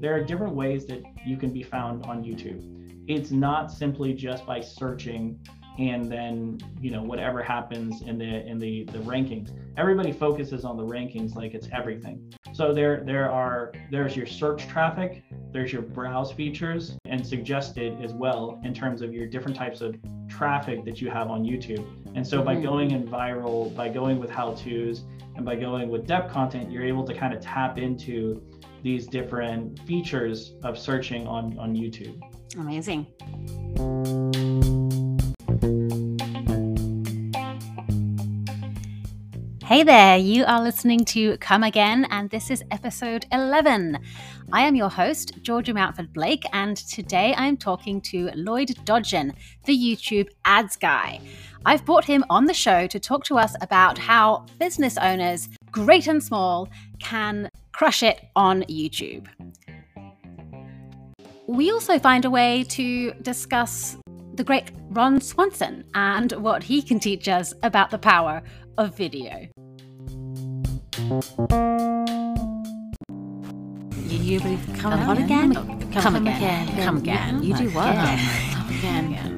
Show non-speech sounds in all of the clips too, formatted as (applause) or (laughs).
there are different ways that you can be found on YouTube. It's not simply just by searching and then you know whatever happens in the in the the rankings everybody focuses on the rankings like it's everything so there there are there's your search traffic there's your browse features and suggested as well in terms of your different types of traffic that you have on youtube and so by mm-hmm. going in viral by going with how to's and by going with depth content you're able to kind of tap into these different features of searching on on youtube amazing Hey there, you are listening to Come Again, and this is episode 11. I am your host, Georgia Mountford Blake, and today I'm talking to Lloyd Dodgen, the YouTube ads guy. I've brought him on the show to talk to us about how business owners, great and small, can crush it on YouTube. We also find a way to discuss the great Ron Swanson and what he can teach us about the power of video. You, you come, come again? Come, come, come again. again. Come again. You do what? Come again.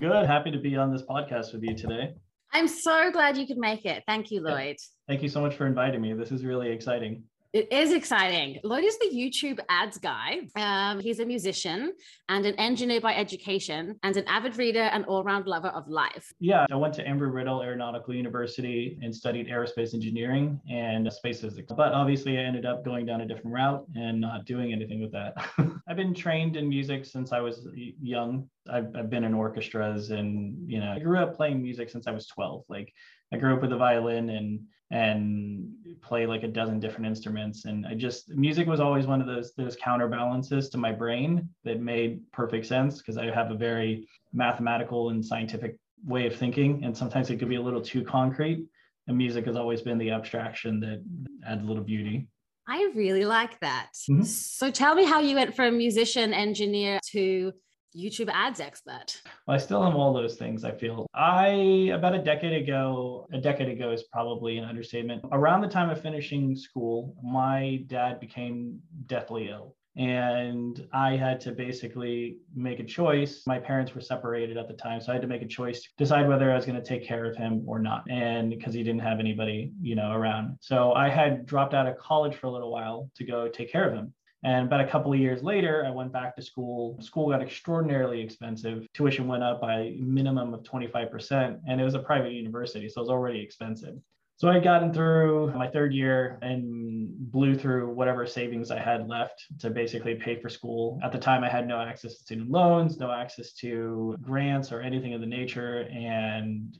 I'm good. Happy to be on this podcast with you today. I'm so glad you could make it. Thank you, Lloyd. Thank you so much for inviting me. This is really exciting. It is exciting. Lloyd is the YouTube ads guy. Um, he's a musician and an engineer by education and an avid reader and all round lover of life. Yeah, I went to Embry Riddle Aeronautical University and studied aerospace engineering and space physics. But obviously, I ended up going down a different route and not doing anything with that. (laughs) I've been trained in music since I was young. I've, I've been in orchestras and, you know, I grew up playing music since I was 12. Like, I grew up with a violin and and play like a dozen different instruments. And i just music was always one of those those counterbalances to my brain that made perfect sense because i have a very mathematical and scientific way of thinking. And sometimes it could be a little too concrete. And music has always been the abstraction that adds a little beauty. I really like that. Mm-hmm. so tell me how you went from musician engineer to YouTube ads expert? Well, I still am all those things, I feel. I, about a decade ago, a decade ago is probably an understatement. Around the time of finishing school, my dad became deathly ill. And I had to basically make a choice. My parents were separated at the time. So I had to make a choice, decide whether I was going to take care of him or not. And because he didn't have anybody, you know, around. So I had dropped out of college for a little while to go take care of him. And about a couple of years later, I went back to school. School got extraordinarily expensive. Tuition went up by minimum of 25%, and it was a private university, so it was already expensive. So I had gotten through my third year and blew through whatever savings I had left to basically pay for school. At the time, I had no access to student loans, no access to grants or anything of the nature, and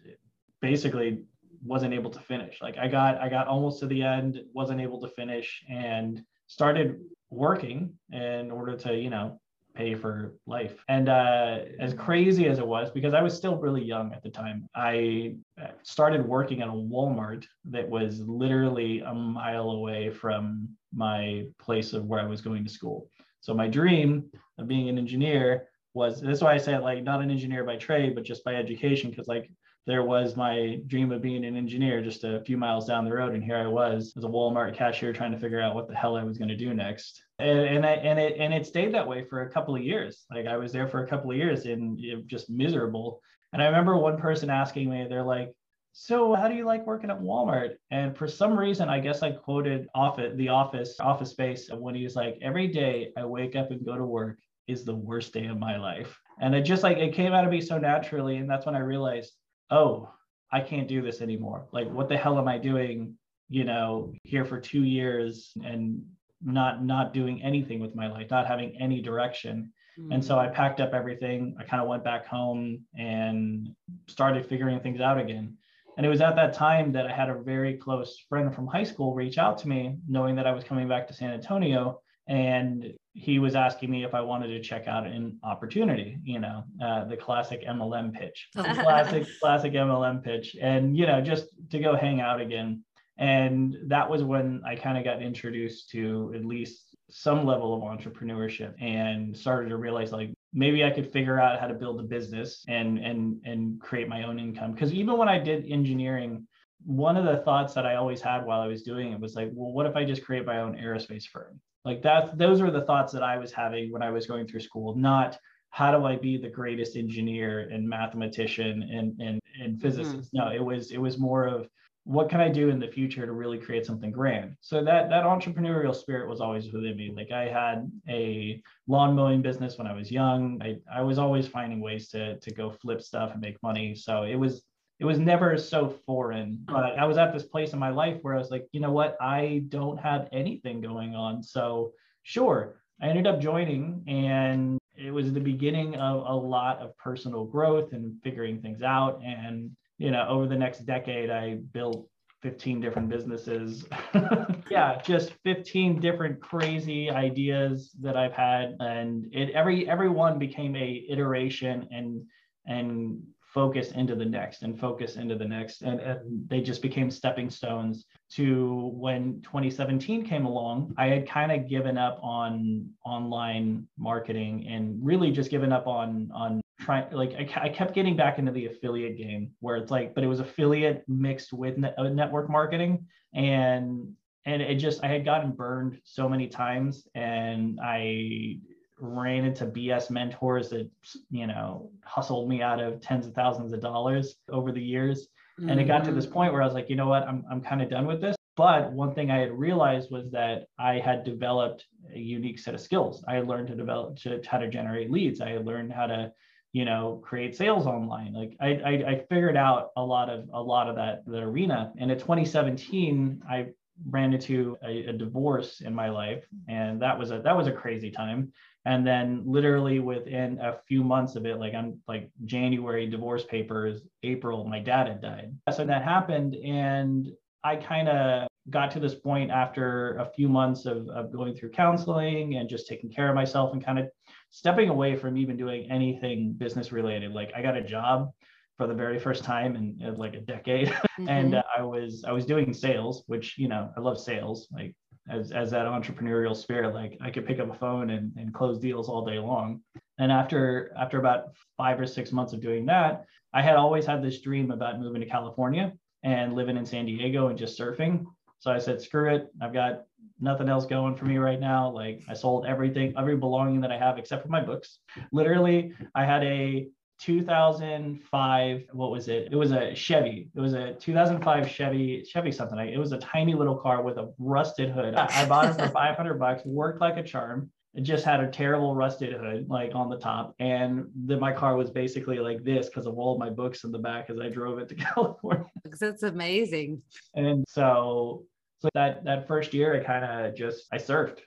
basically wasn't able to finish. Like I got I got almost to the end, wasn't able to finish, and started working in order to, you know, pay for life. And uh, as crazy as it was, because I was still really young at the time, I started working at a Walmart that was literally a mile away from my place of where I was going to school. So my dream of being an engineer was that's why I say like not an engineer by trade, but just by education, because like there was my dream of being an engineer just a few miles down the road and here i was as a walmart cashier trying to figure out what the hell i was going to do next. And, and, I, and it and it stayed that way for a couple of years. Like i was there for a couple of years and just miserable. And i remember one person asking me they're like so how do you like working at walmart? And for some reason i guess i quoted office the office office space when he's like every day i wake up and go to work is the worst day of my life. And it just like it came out of me so naturally and that's when i realized oh, I can't do this anymore. Like, what the hell am I doing? You know, here for two years and not not doing anything with my life, not having any direction. Mm-hmm. And so I packed up everything. I kind of went back home and started figuring things out again. And it was at that time that I had a very close friend from high school reach out to me, knowing that I was coming back to San Antonio. And he was asking me if I wanted to check out an opportunity, you know, uh, the classic MLM pitch, (laughs) classic, classic MLM pitch. And, you know, just to go hang out again. And that was when I kind of got introduced to at least some level of entrepreneurship and started to realize like maybe I could figure out how to build a business and and and create my own income. Because even when I did engineering one of the thoughts that I always had while I was doing it was like, well, what if I just create my own aerospace firm? Like that, those were the thoughts that I was having when I was going through school, not how do I be the greatest engineer and mathematician and and, and physicist. Mm-hmm. No, it was it was more of what can I do in the future to really create something grand? So that that entrepreneurial spirit was always within me. Like I had a lawn mowing business when I was young. I, I was always finding ways to to go flip stuff and make money. So it was it was never so foreign. But I was at this place in my life where I was like, you know what? I don't have anything going on. So sure, I ended up joining and it was the beginning of a lot of personal growth and figuring things out. And, you know, over the next decade, I built 15 different businesses. (laughs) yeah, just 15 different crazy ideas that I've had. And it every every one became a iteration and and focus into the next and focus into the next. And, and they just became stepping stones to when 2017 came along. I had kind of given up on online marketing and really just given up on on trying like I, I, kept getting back into the affiliate game where it's like but it was affiliate mixed with net, uh, network marketing and and it just i had gotten burned so many times and i ran into BS mentors that, you know, hustled me out of tens of thousands of dollars over the years. Mm-hmm. And it got to this point where I was like, you know what, I'm, I'm kind of done with this. But one thing I had realized was that I had developed a unique set of skills. I had learned to develop to, how to generate leads. I had learned how to, you know, create sales online. Like I, I, I figured out a lot of a lot of that the arena. And in 2017, I ran into a, a, divorce in my life and that was a that was a crazy time. And then literally within a few months of it like i'm like january divorce papers april my dad had died. So that happened and i kind of got to this point after a few months of, of going through counseling and just taking care of myself and kind of stepping away from even doing anything business related like i got a job for the very first time in, in like a decade. (laughs) Mm-hmm. and uh, i was i was doing sales which you know i love sales. Like as, as that entrepreneurial spirit like i could pick up a phone and, and close deals all day long. And after after about five or six months of doing that i had always had this dream about moving to california and living in san diego and just surfing. So i said screw it. I've got nothing else going for me right now. Like i sold everything every belonging that i have except for my books. Literally i had a 2005 what was it? It was a chevy. It was a 2005 chevy chevy something. It was a tiny little car with a rusted hood. I bought it for (laughs) 500 bucks worked like a charm. It just had a terrible rusted hood like on the top. And then my car was basically like this because of all of my books in the back as i drove it to (laughs) california. That's amazing. And so so that that first year i kind of just i surfed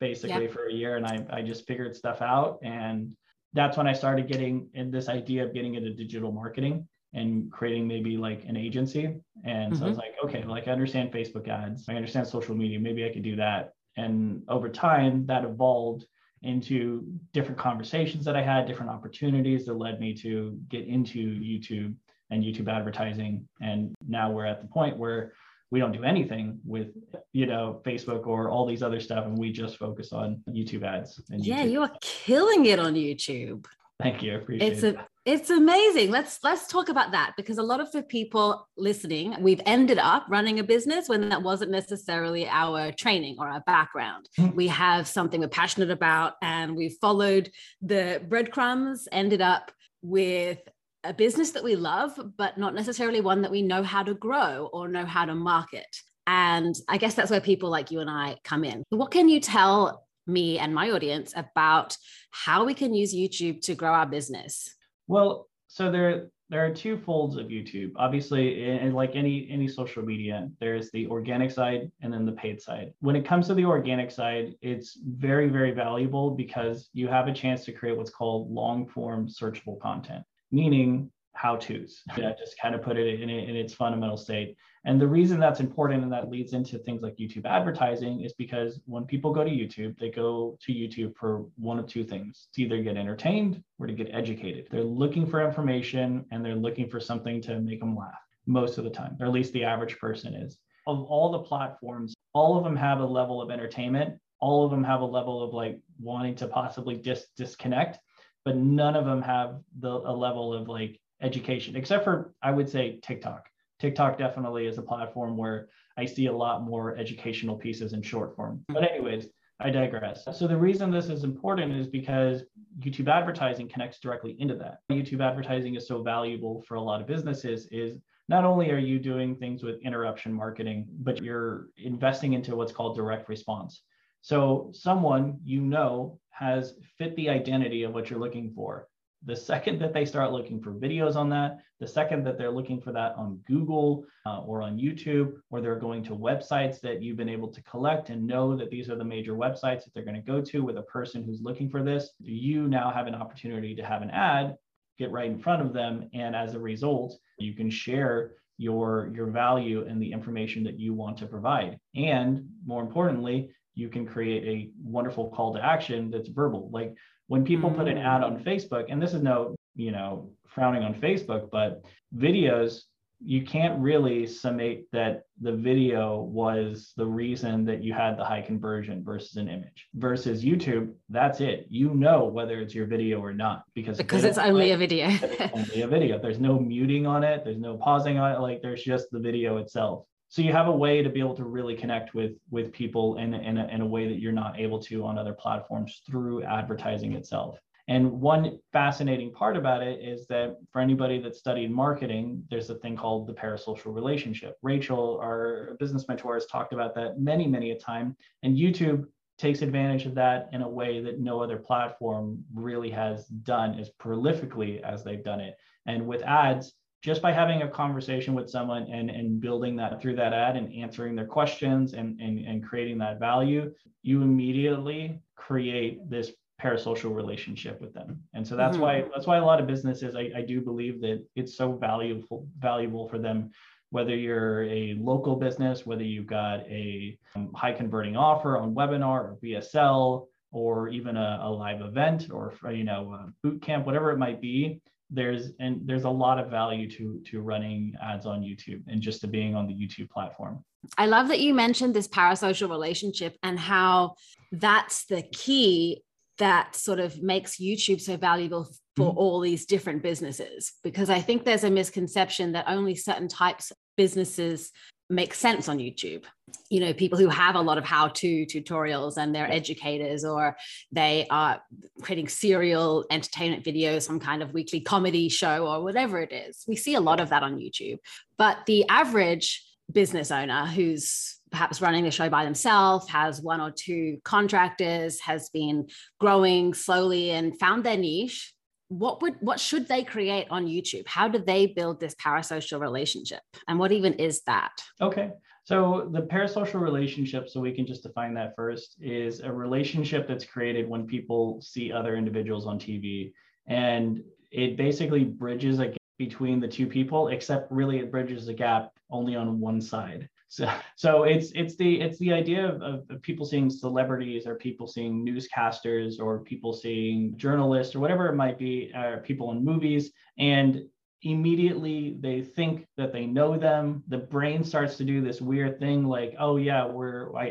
basically for a year and I, I just figured stuff out and that's when I started getting in this idea of getting into digital marketing and creating maybe like an agency. And mm-hmm. so I was mm-hmm. like, okay, like I understand Facebook ads, I understand social media, maybe I could do that. And over time, that evolved into different conversations that I had, different opportunities that led me to get into YouTube and YouTube advertising. And now we're at the point where we don't do anything with you know facebook or all these other stuff and we just focus on youtube ads and yeah you are killing it on youtube. Thank you appreciate it's a it's amazing. Let's let's talk about that because a lot of the people listening we've ended up running a business when that wasn't necessarily our training or our background. Mm-hmm. we have something we're passionate about and we followed the breadcrumbs ended up with a business that we love, but not necessarily one that we know how to grow or know how to market. And I guess that's where people like you and I come in. What can you tell me and my audience about how we can use YouTube to grow our business? Well, so there there are two folds of YouTube. Obviously, and like any any social media, there's the organic side and then the paid side. When it comes to the organic side, it's very very valuable because you have a chance to create what's called long form searchable content meaning how to's. (laughs) Yeah, just kind of put it in, in its fundamental state. And the reason that's important and that leads into things like YouTube advertising is because when people go to YouTube, they go to YouTube for one of two things to either get entertained or to get educated. They're looking for information and they're looking for something to make them laugh most of the time, or at least the average person is. Of all the platforms, all of them have a level of entertainment. All of them have a level of like wanting to possibly dis- disconnect but none of them have the a level of like education except for I would say TikTok. TikTok definitely is a platform where I see a lot more educational pieces in short form. But, anyways, I digress. So, the reason this is important is because YouTube advertising connects directly into that. YouTube advertising is so valuable for a lot of businesses, is not only are you doing things with interruption marketing, but you're investing into what's called direct response. So, someone you know has fit the identity of what you're looking for. The second that they start looking for videos on that, the second that they're looking for that on Google uh, or on YouTube, or they're going to websites that you've been able to collect and know that these are the major websites that they're going to go to with a person who's looking for this, you now have an opportunity to have an ad get right in front of them. And as a result, you can share your your value and the information that you want to provide and more importantly you can create a wonderful call to action that's verbal. Like when people put an ad on mm. facebook and this is no you know frowning on facebook but videos you can't really summate that the video was the reason that you had the high conversion versus an image versus youtube. That's it. You know whether it's your video or not because because it's only a video. it's only a video. There's no muting on it. There's no pausing on it. Like there's just the video itself so you have a way to be able to really connect with with people in, in, a, in a way that you're not able to on other platforms through advertising itself and one fascinating part about it is that for anybody that studied marketing, there's a thing called the parasocial relationship. Rachel, our business mentor, has talked about that many, many a time. And YouTube takes advantage of that in a way that no other platform really has done as prolifically as they've done it. And with ads, just by having a conversation with someone and, and building that through that ad and answering their questions and, and, and creating that value, you immediately create this parasocial relationship with them. And so that's mm-hmm. why that's why a lot of businesses I, I do believe that it's so valuable valuable for them whether you're a local business, whether you've got a um, high converting offer on webinar or VSL, or even a, a live event or you know boot camp, whatever it might be, there's and there's a lot of value to to running ads on YouTube and just to being on the YouTube platform. I love that you mentioned this parasocial relationship and how that's the key that sort of makes YouTube so valuable for mm-hmm. all these different businesses because I think there's a misconception that only certain types of businesses make sense on YouTube. You know, people who have a lot of how to tutorials and they're educators or they are creating serial entertainment videos, some kind of weekly comedy show or whatever it is. We see a lot of that on YouTube. But the average business owner who's perhaps running the show by themselves, has one or two contractors, has been growing slowly and found their niche. What would what should they create on YouTube? How do they build this parasocial relationship? And what even is that? Okay. So the parasocial relationship, so we can just define that first, is a relationship that's created when people see other individuals on TV. And it basically bridges a gap between the two people, except really it bridges a gap only on one side. So, so it's it's the it's the idea of, of, people seeing celebrities or people seeing newscasters or people seeing journalists or whatever it might be, or people in movies, and immediately they think that they know them. The brain starts to do this weird thing like, oh yeah, we're I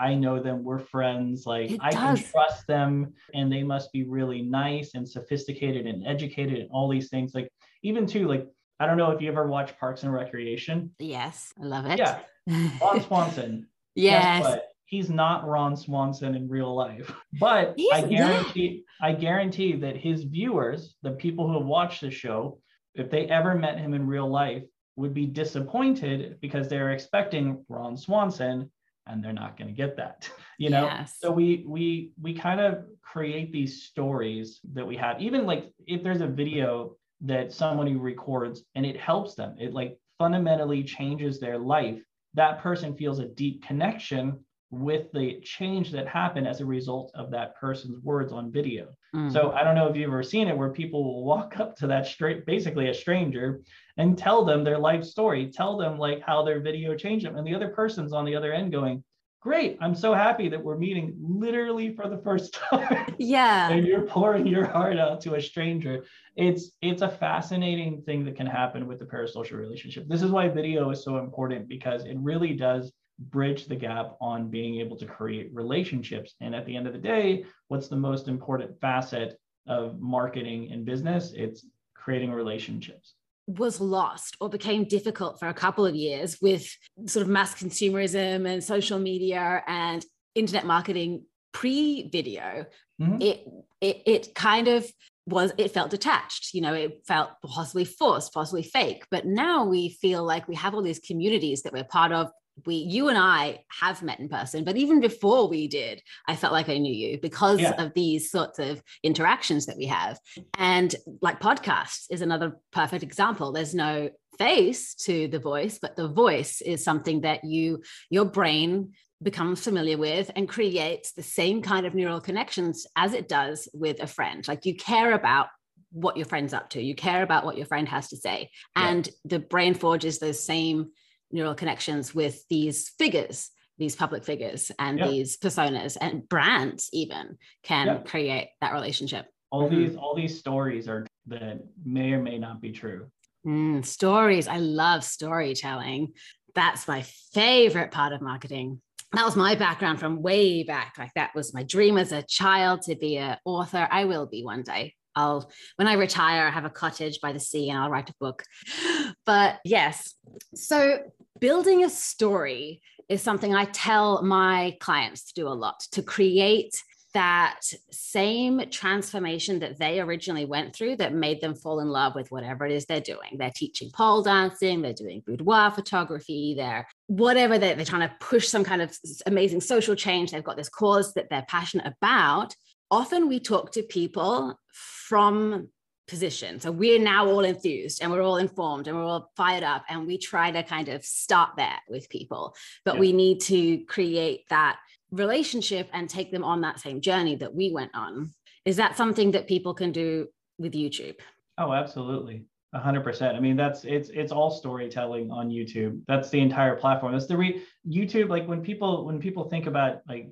I, I know them, we're friends, like it I does. can trust them, and they must be really nice and sophisticated and educated and all these things. Like even too like I don't know if you ever watch Parks and Recreation. Yes, I love it. Yeah. Ron Swanson. (laughs) yes. He's not Ron Swanson in real life. (laughs) But He's, I guarantee yeah. I guarantee that his viewers, the people who have watched the show, if they ever met him in real life, would be disappointed because they're expecting Ron Swanson and they're not going to get that (laughs) you know yes. so we we we kind of create these stories that we have even like if there's a video that somebody records and it helps them it like fundamentally changes their life that person feels a deep connection with the change that happened as a result of that person's words on video. Mm. So I don't know if you've ever seen it where people will walk up to that straight, basically a stranger, and tell them their life story, tell them like how their video changed them. And the other person's on the other end going, Great, I'm so happy that we're meeting literally for the first (laughs) time. Yeah. and you're pouring your heart out to a stranger. It's it's a fascinating thing that can happen with the parasocial relationship. This is why video is so important because it really does bridge the gap on being able to create relationships. And at the end of the day, what's the most important facet of marketing and business? It's creating relationships. Was lost or became difficult for a couple of years with sort of mass consumerism and social media and internet marketing pre-video mm-hmm. it, it it kind of was it felt detached you know it felt possibly forced possibly fake but now we feel like we have all these communities that we're part of we you and i have met in person but even before we did i felt like i knew you because yeah. of these sorts of interactions that we have and like podcasts is another perfect example there's no face to the voice but the voice is something that you your brain becomes familiar with and creates the same kind of neural connections as it does with a friend. Like you care about what your friend's up to, you care about what your friend has to say. And yeah. the brain forges those same neural connections with these figures these public figures and yeah. these personas and brands even can yeah. create that relationship all mm-hmm. these all these stories are that may or may not be true mm, stories i love storytelling that's my favorite part of marketing that was my background from way back. Like that was my dream as a child to be an author. I will be one day. I'll when I retire, I have a cottage by the sea and I'll write a book. (gasps) But yes, so building a story is something I tell my clients to do a lot to create that same transformation that they originally went through that made them fall in love with whatever it is they're doing. They're teaching pole dancing, they're doing boudoir photography, they're whatever they're, they're trying to push some kind of amazing social change. They've got this cause that they're passionate about. Often we talk to people from position. So we're now all enthused and we're all informed and we're all fired up and we try to kind of start there with people. But yeah. we need to create that relationship and take them on that same journey that we went on. Is that something that people can do with YouTube? Oh, absolutely. 100%. I mean, that's it's it's all storytelling on YouTube. That's the entire platform. That's the re YouTube like when people when people think about like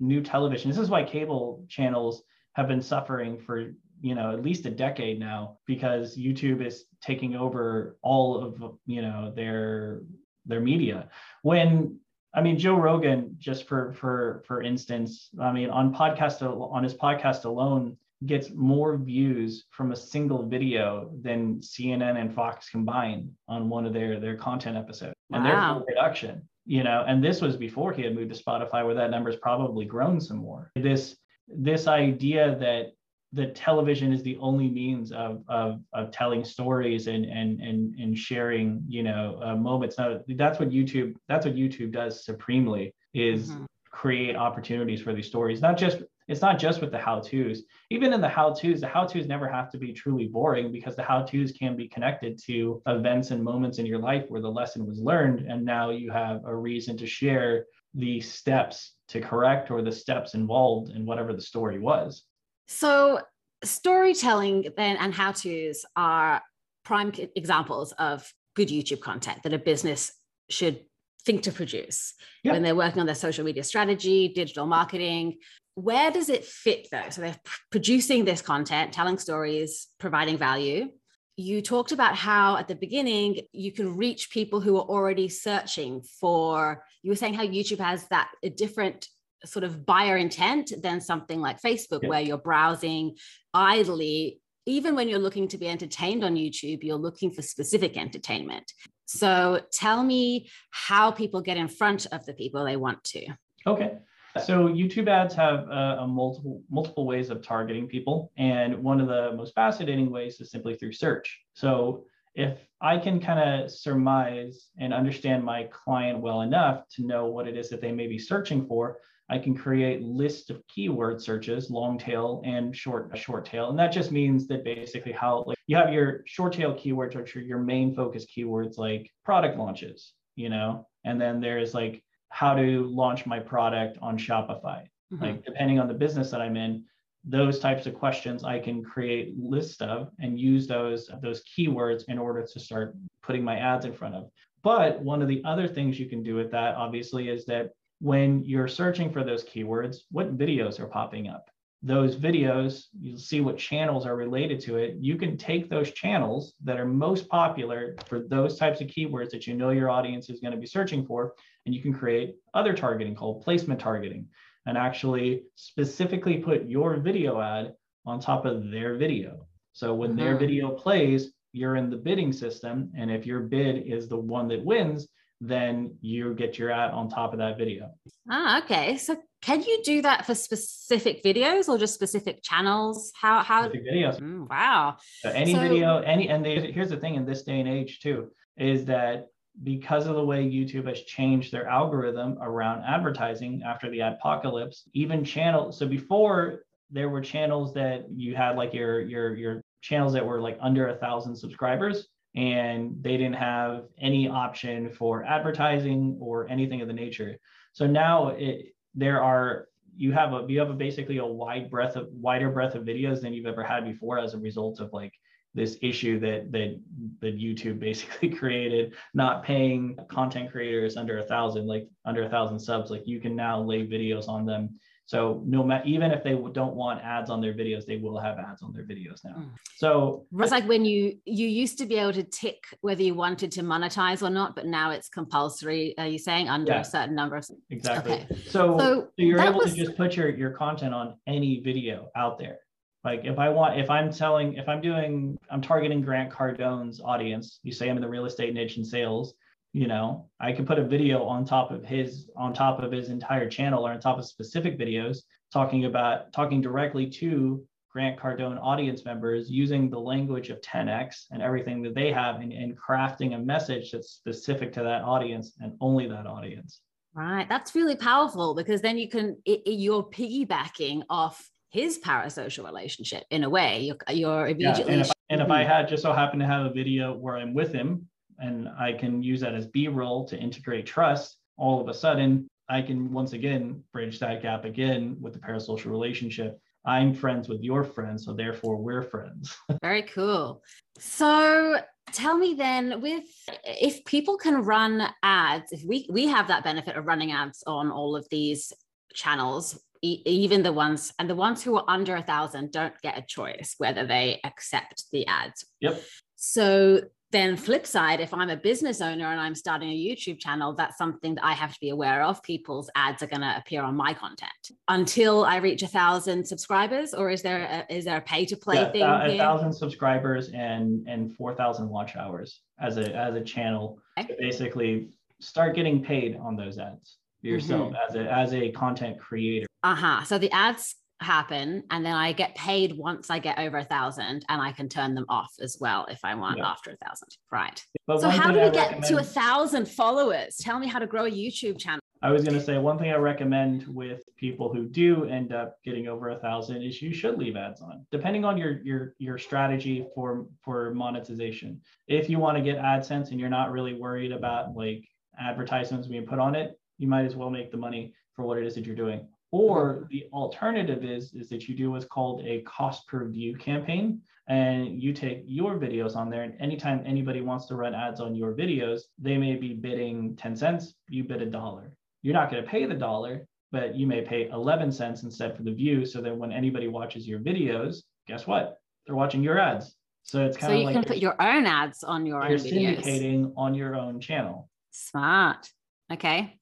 new television. This is why cable channels have been suffering for, you know, at least a decade now because YouTube is taking over all of, you know, their their media. When I mean, Joe Rogan, just for for for instance, I mean, on podcast on his podcast alone, gets more views from a single video than CNN and Fox combined on one of their their content episodes and wow. their production. You know, and this was before he had moved to Spotify, where that number's probably grown some more. This this idea that that television is the only means of, of, of telling stories and, and, and, and sharing, you know, uh, moments. Now that's what YouTube, that's what YouTube does supremely is mm-hmm. create opportunities for these stories. Not just, it's not just with the how-tos. Even in the how-tos, the how-tos never have to be truly boring because the how-tos can be connected to events and moments in your life where the lesson was learned. And now you have a reason to share the steps to correct or the steps involved in whatever the story was. So, storytelling then and how to's are prime examples of good YouTube content that a business should think to produce yeah. when they're working on their social media strategy, digital marketing. Where does it fit though? So they're producing this content, telling stories, providing value. You talked about how at the beginning you can reach people who are already searching for, you were saying how YouTube has that a different sort of buyer intent than something like Facebook, yeah. where you're browsing idly. Even when you're looking to be entertained on YouTube, you're looking for specific entertainment. So tell me how people get in front of the people they want to. Okay. So YouTube ads have uh, multiple multiple ways of targeting people, and one of the most fascinating ways is simply through search. So if I can kind of surmise and understand my client well enough to know what it is that they may be searching for, I can create lists of keyword searches, long tail and short short tail. And that just means that basically how like you have your short tail keywords, which are your main focus keywords like product launches, you know, and then there's like how to launch my product on Shopify. Mm-hmm. Like depending on the business that I'm in, those types of questions I can create lists of and use those those keywords in order to start putting my ads in front of. But one of the other things you can do with that obviously is that when you're searching for those keywords, what videos are popping up? Those videos, you'll see what channels are related to it. You can take those channels that are most popular for those types of keywords that you know your audience is going to be searching for, and you can create other targeting called placement targeting and actually specifically put your video ad on top of their video. So when mm-hmm. their video plays, you're in the bidding system. And if your bid is the one that wins, then you get your ad on top of that video. Ah, okay. So can you do that for specific videos or just specific channels? How how specific videos? Mm, wow. So any so, video, any and they, here's the thing in this day and age too, is that because of the way YouTube has changed their algorithm around advertising after the adpocalypse, even channels. So before there were channels that you had like your your your channels that were like under a thousand subscribers and they didn't have any option for advertising or anything of the nature. So now it, there are you have a you have a basically a wide breadth of wider breadth of videos than you've ever had before as a result of like this issue that that that YouTube basically (laughs) created, not paying content creators under a thousand, like under a thousand subs. Like you can now lay videos on them so no matter even if they don't want ads on their videos, they will have ads on their videos now. Mm. So it's like when you you used to be able to tick whether you wanted to monetize or not, but now it's compulsory. Are you saying under yeah, a certain number of exactly? Okay. So, so, so you're able was... to just put your your content on any video out there. Like if I want, if I'm selling, if I'm doing, I'm targeting Grant Cardone's audience. You say I'm in the real estate niche and sales you know i can put a video on top of his on top of his entire channel or on top of specific videos talking about talking directly to grant cardone audience members using the language of 10x and everything that they have and, and crafting a message that's specific to that audience and only that audience right that's really powerful because then you can it, it, you're piggybacking off his parasocial relationship in a way you're, you're immediately yeah, and, if, and if i hmm. had just so happen to have a video where i'm with him and I can use that as B-roll to integrate trust, all of a sudden I can once again bridge that gap again with the parasocial relationship. I'm friends with your friends, so therefore we're friends. (laughs) Very cool. So tell me then with if people can run ads, if we we have that benefit of running ads on all of these channels, even the ones and the ones who are under a thousand don't get a choice whether they accept the ads. Yep. So then flip side if i'm a business owner and i'm starting a youtube channel that's something that i have to be aware of people's ads are going to appear on my content until i reach a thousand subscribers or is there a, is there a pay to play yeah, thing a, a thousand subscribers and and 4000 watch hours as a as a channel okay. basically start getting paid on those ads yourself mm-hmm. as a as a content creator uh-huh. So the ads happen and then i get paid once i get over a thousand and i can turn them off as well if i want yeah. after a thousand. Right. But so how do we get to a thousand followers? Tell me how to grow a youtube channel. I was going to say one thing i recommend with people who do end up getting over a thousand is you should leave ads on depending on your your your strategy for for monetization. If you want to get adsense and you're not really worried about like advertisements being put on it you might as well make the money for what it is that you're doing or the alternative is, is that you do what's called a cost per view campaign. And you take your videos on there, and anytime anybody wants to run ads on your videos, they may be bidding 10 cents, you bid a dollar. You're not going to pay the dollar, but you may pay 11 cents instead for the view. So that when anybody watches your videos, guess what? They're watching your ads. So it's kind so of like you can put your own ads on your you're own videos. syndicating on your own channel. Smart. Okay.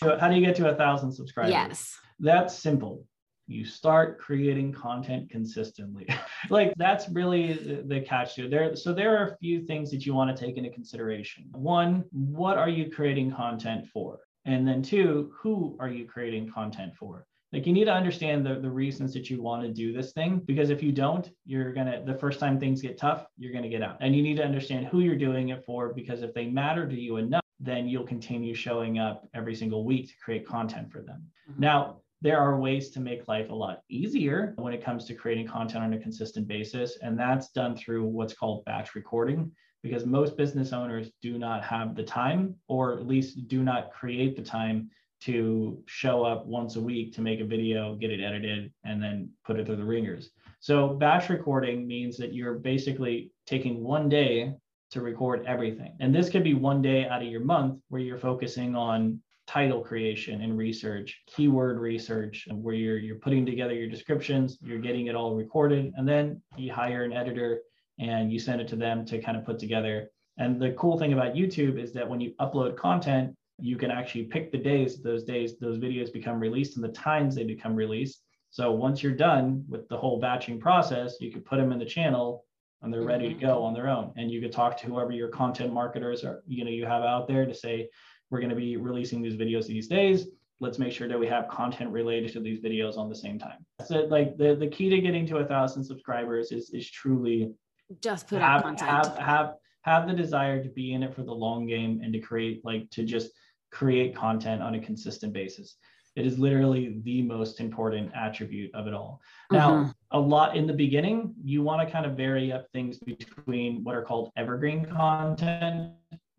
So, how do you get to a thousand subscribers? Yes. That's simple. You start creating content consistently. (laughs) like that's really the, the catch to there. So there are a few things that you want to take into consideration. One, what are you creating content for? And then two, who are you creating content for? like you need to understand the, the reasons that you want to do this thing because if you don't you're gonna the first time things get tough you're gonna get out and you need to understand who you're doing it for because if they matter to you enough then you'll continue showing up every single week to create content for them. Mm-hmm. Now, there are ways to make life a lot easier when it comes to creating content on a consistent basis. And that's done through what's called batch recording, because most business owners do not have the time, or at least do not create the time to show up once a week to make a video, get it edited, and then put it through the ringers. So, batch recording means that you're basically taking one day to record everything. And this could be one day out of your month where you're focusing on title creation and research, keyword research, where you're you're putting together your descriptions, you're getting it all recorded, and then you hire an editor and you send it to them to kind of put together. And the cool thing about YouTube is that when you upload content, you can actually pick the days those days those videos become released and the times they become released. So once you're done with the whole batching process, you can put them in the channel and they're ready to mm-hmm. go on their own. And you could talk to whoever your content marketers are, you know, you have out there to say, we're going to be releasing these videos these days. Let's make sure that we have content related to these videos on the same time. So like the, the key to getting to a thousand subscribers is is truly just put have, out content. have have have the desire to be in it for the long game and to create like to just create content on a consistent basis. It is literally the most important attribute of it all. Now, Mhm. a lot in the beginning, you want to kind of vary up things between what are called evergreen content,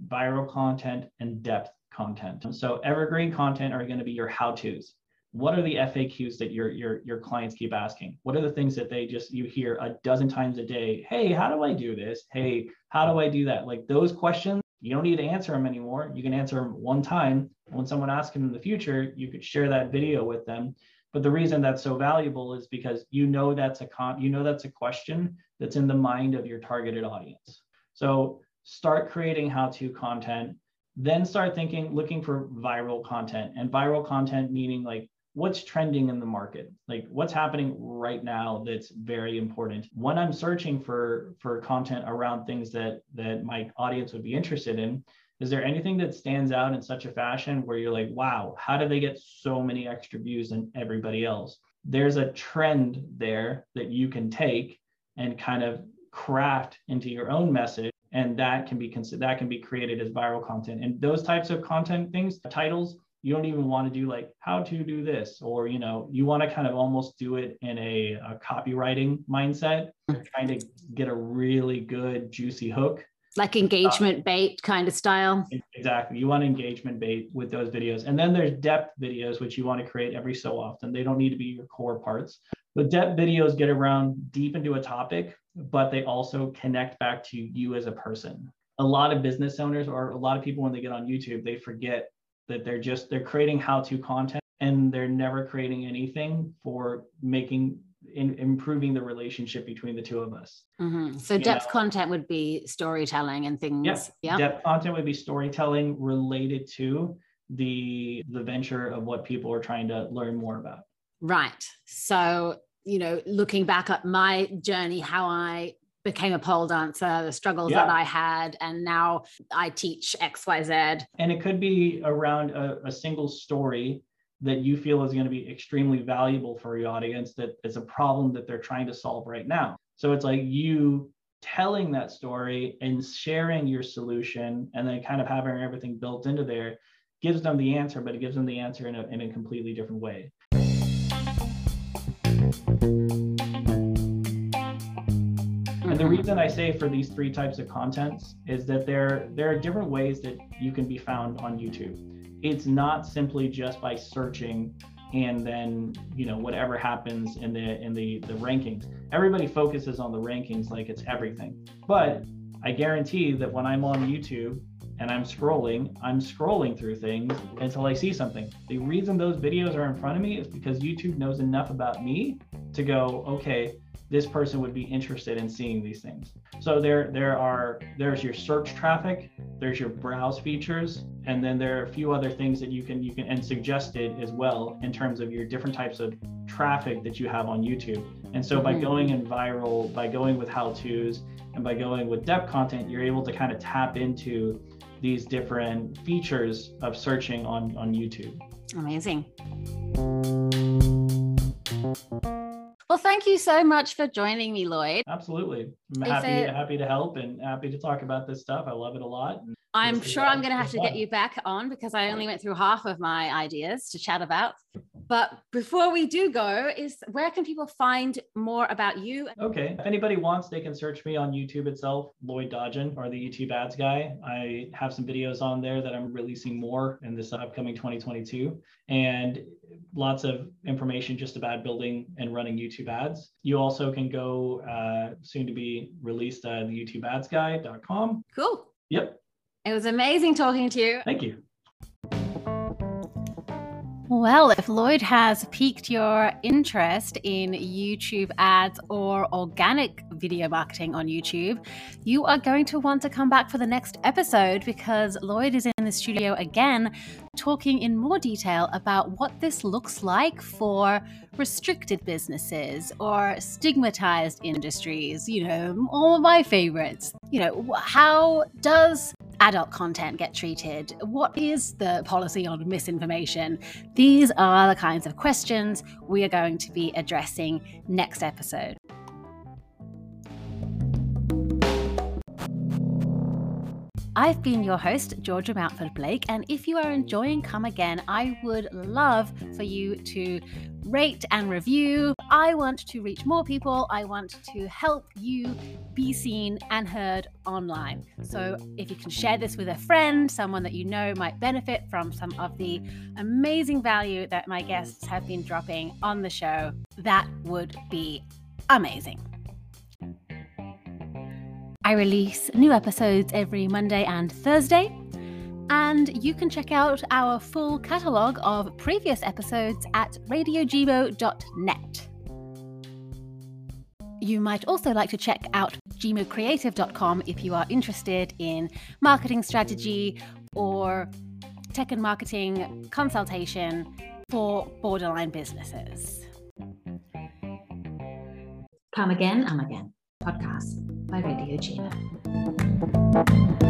viral content, and depth content. So, evergreen content are going to be your how-tos. What are the FAQs that your your your clients keep asking? What are the things that they just you hear a dozen times a day? Hey, how do I do this? Hey, how do I do that? Like those questions, you don't need to answer them anymore. You can answer them one time. When someone asks them in the future, you could share that video with them. But the reason that's so valuable is because you know that's a you know that's a question that's in the mind of your targeted audience. So start creating how-to content, then start thinking, looking for viral content. And viral content meaning like what's trending in the market? Like what's happening right now that's very important? When i'm searching for for content around things that that my audience would be interested in is there anything that stands out in such a fashion where you're like wow how do they get so many extra views than everybody else? There's a trend there that you can take and kind of craft into your own message and that can be considered that can be created as viral content. And those types of content things titles you don't even want to do like how to do this or you know you want to kind of almost do it in a, a copywriting mindset hmm. trying to get a really good juicy hook. Like engagement bait kind of style. exactly. You want engagement bait with those videos. And then there's depth videos which you want to create every so often. They don't need to be your core parts. But depth videos get around deep into a topic but they also connect back to you as a person. A lot of business owners or a lot of people when they get on youtube they forget that they're just they're creating how-to content and they're never creating anything for making in improving the relationship between the two of us Mhm. So You depth know. content would be storytelling and things. Yeah. Yeah. depth content would be storytelling related to the the venture of what people are trying to learn more about Right. So, you know, looking back at my journey, how I became a pole dancer, the struggles Yeah. that I had, and now I teach XYZ. and it could be around a, a single story that you feel is going to be extremely valuable for your audience that is a problem that they're trying to solve right now so it's like you telling that story and sharing your solution and then kind of having everything built into there gives them the answer but it gives them the answer in a, in a completely different way And the Mhm. reason I say for these three types of contents is that there there are different ways that you can be found on YouTube. It's not simply just by searching and then you know whatever happens in the in the the rankings. Everybody focuses on the rankings like it's everything. But I guarantee that when I'm on YouTube and I'm scrolling, I'm scrolling through things until I see something. The reason those videos are in front of me is because YouTube knows enough about me to go, okay, this person would be interested in seeing these things. So there there are there's your search traffic, there's your browse features, and then there are a few other things that you can you can and suggested as well in terms of your different types of traffic that you have on YouTube. And so by Mhm. going in viral, by going with how-tos and by going with depth content, you're able to kind of tap into these different features of searching on on YouTube. Amazing. Well, thank you so much for joining me, Lloyd. Absolutely. I'm If happy it- happy to help and happy to talk about this stuff. I love it a lot. I'm sure I'm going to have to get you back on because I only went through half of my ideas to chat about. But before we do go, is where can people find more about you? Okay. If anybody wants, they can search me on YouTube itself, Lloyd Dodgen or the YouTube ads guy. I have some videos on there that I'm releasing more in this upcoming 2022 and lots of information just about building and running YouTube ads. You also can go uh, soon to be released uh, the YouTubeadsguy.com. Cool. Yep. It was amazing talking to you. Thank you. Well, if Lloyd has piqued your interest in YouTube ads or organic video marketing on YouTube, you are going to want to come back for the next episode because Lloyd is in the studio again talking in more detail about what this looks like for restricted businesses or stigmatized industries, you know, all of my favorites. You know, how does adult content get treated? What is the policy on misinformation? These are the kinds of questions we are going to be addressing next episode. I've been your host, Georgia Mountford Blake, and if you are enjoying Come Again, I would love for you to rate and review. I want to reach more people. I want to help you be seen and heard online. So if you can share this with a friend, someone that you know might benefit from some of the amazing value that my guests have been dropping on the show, that would be amazing. I release new episodes every Monday and Thursday, and you can check out our full catalogue of previous episodes at radiogmo.net. You might also like to check out gmocreative.com if you are interested in marketing strategy or tech and marketing consultation for borderline businesses. Come again, I'm again podcast by Radio Gina.